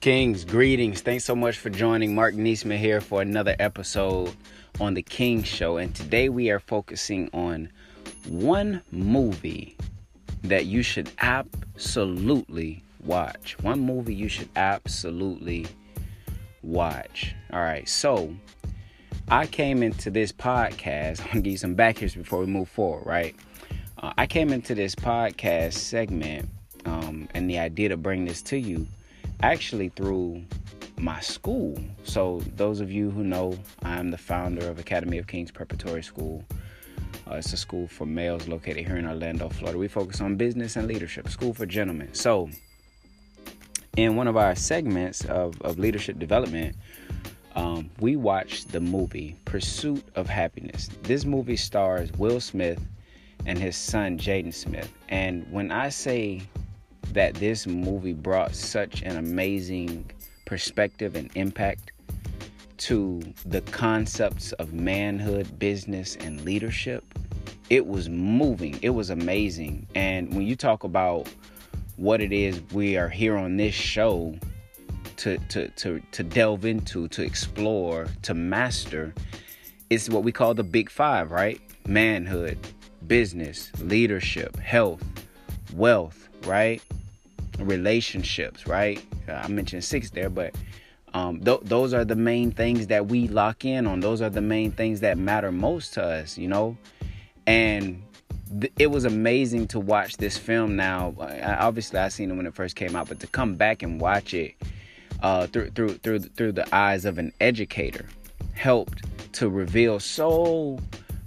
Kings, greetings. Thanks so much for joining. Mark Neesman here for another episode on The King Show. And today we are focusing on one movie that you should absolutely watch. One movie you should absolutely watch. All right, so I came into this podcast. I'm gonna give you some backers before we move forward, right? Uh, I came into this podcast segment um, and the idea to bring this to you actually through my school. So, those of you who know, I'm the founder of Academy of Kings Preparatory School. Uh, it's a school for males located here in Orlando, Florida. We focus on business and leadership, school for gentlemen. So, in one of our segments of, of leadership development, um, we watched the movie Pursuit of Happiness. This movie stars Will Smith and his son Jaden Smith. And when I say that this movie brought such an amazing perspective and impact to the concepts of manhood, business, and leadership. It was moving, it was amazing. And when you talk about what it is we are here on this show to, to, to, to delve into, to explore, to master, it's what we call the big five, right? Manhood, business, leadership, health, wealth, right? Relationships, right? I mentioned six there, but um, th- those are the main things that we lock in on. Those are the main things that matter most to us, you know? And th- it was amazing to watch this film now. I, obviously, I seen it when it first came out, but to come back and watch it uh, through, through, through, through the eyes of an educator helped to reveal so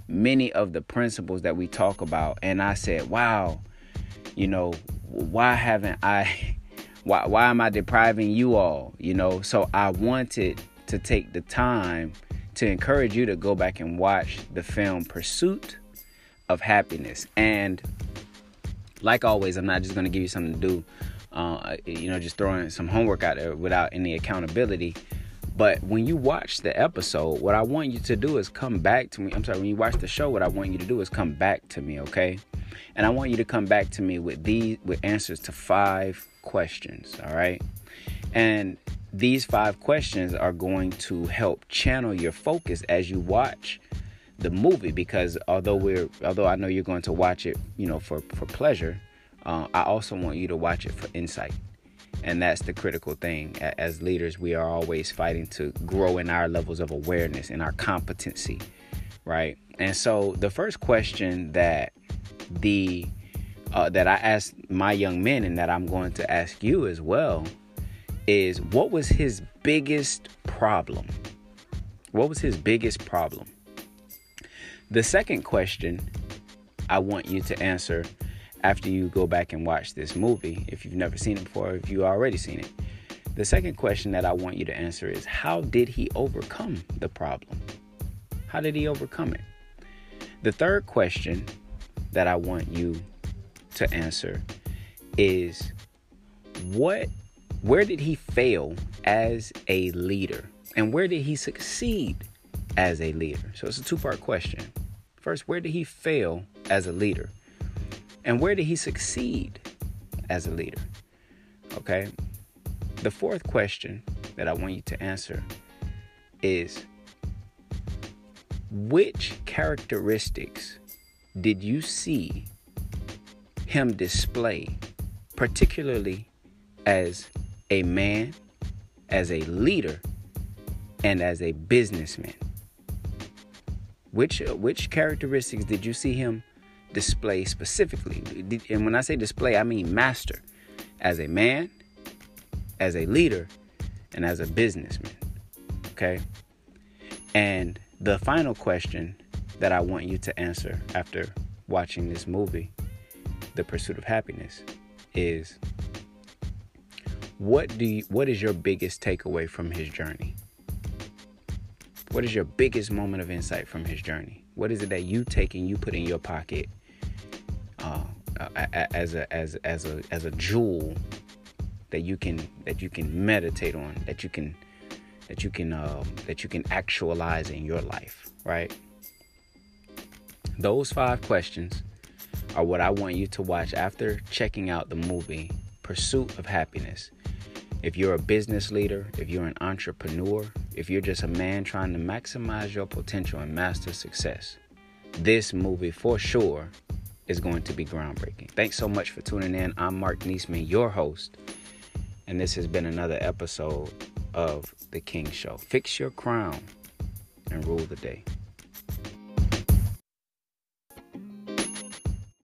many of the principles that we talk about. And I said, wow, you know, why haven't I why why am I depriving you all? You know, so I wanted to take the time to encourage you to go back and watch the film Pursuit of Happiness. And like always, I'm not just going to give you something to do, uh, you know, just throwing some homework out there without any accountability. But when you watch the episode, what I want you to do is come back to me. I'm sorry, when you watch the show, what I want you to do is come back to me, okay? And I want you to come back to me with these with answers to five questions, all right? And these five questions are going to help channel your focus as you watch the movie because although we're although I know you're going to watch it, you know, for for pleasure, uh, I also want you to watch it for insight. And that's the critical thing. As leaders, we are always fighting to grow in our levels of awareness and our competency, right? And so the first question that the uh, that I asked my young men and that I'm going to ask you as well is what was his biggest problem? What was his biggest problem? The second question I want you to answer after you go back and watch this movie, if you've never seen it before, if you've already seen it. The second question that I want you to answer is how did he overcome the problem? How did he overcome it? The third question that I want you to answer is what where did he fail as a leader and where did he succeed as a leader? So it's a two-part question. First, where did he fail as a leader? And where did he succeed as a leader? Okay? The fourth question that I want you to answer is which characteristics did you see him display, particularly as a man, as a leader, and as a businessman? Which which characteristics did you see him display specifically? And when I say display, I mean master, as a man, as a leader, and as a businessman. Okay? And the final question that I want you to answer after watching this movie, The Pursuit of Happiness, is what do you, what is your biggest takeaway from his journey? What is your biggest moment of insight from his journey? What is it that you take and you put in your pocket uh, as a as as a as a jewel that you can that you can meditate on, that you can that you can uh, that you can actualize in your life, right? Those five questions are what I want you to watch after checking out the movie Pursuit of Happiness. If you're a business leader, if you're an entrepreneur, if you're just a man trying to maximize your potential and master success, this movie for sure is going to be groundbreaking. Thanks so much for tuning in. I'm Mark Niesman, your host, and this has been another episode of The King Show. Fix your crown and rule the day.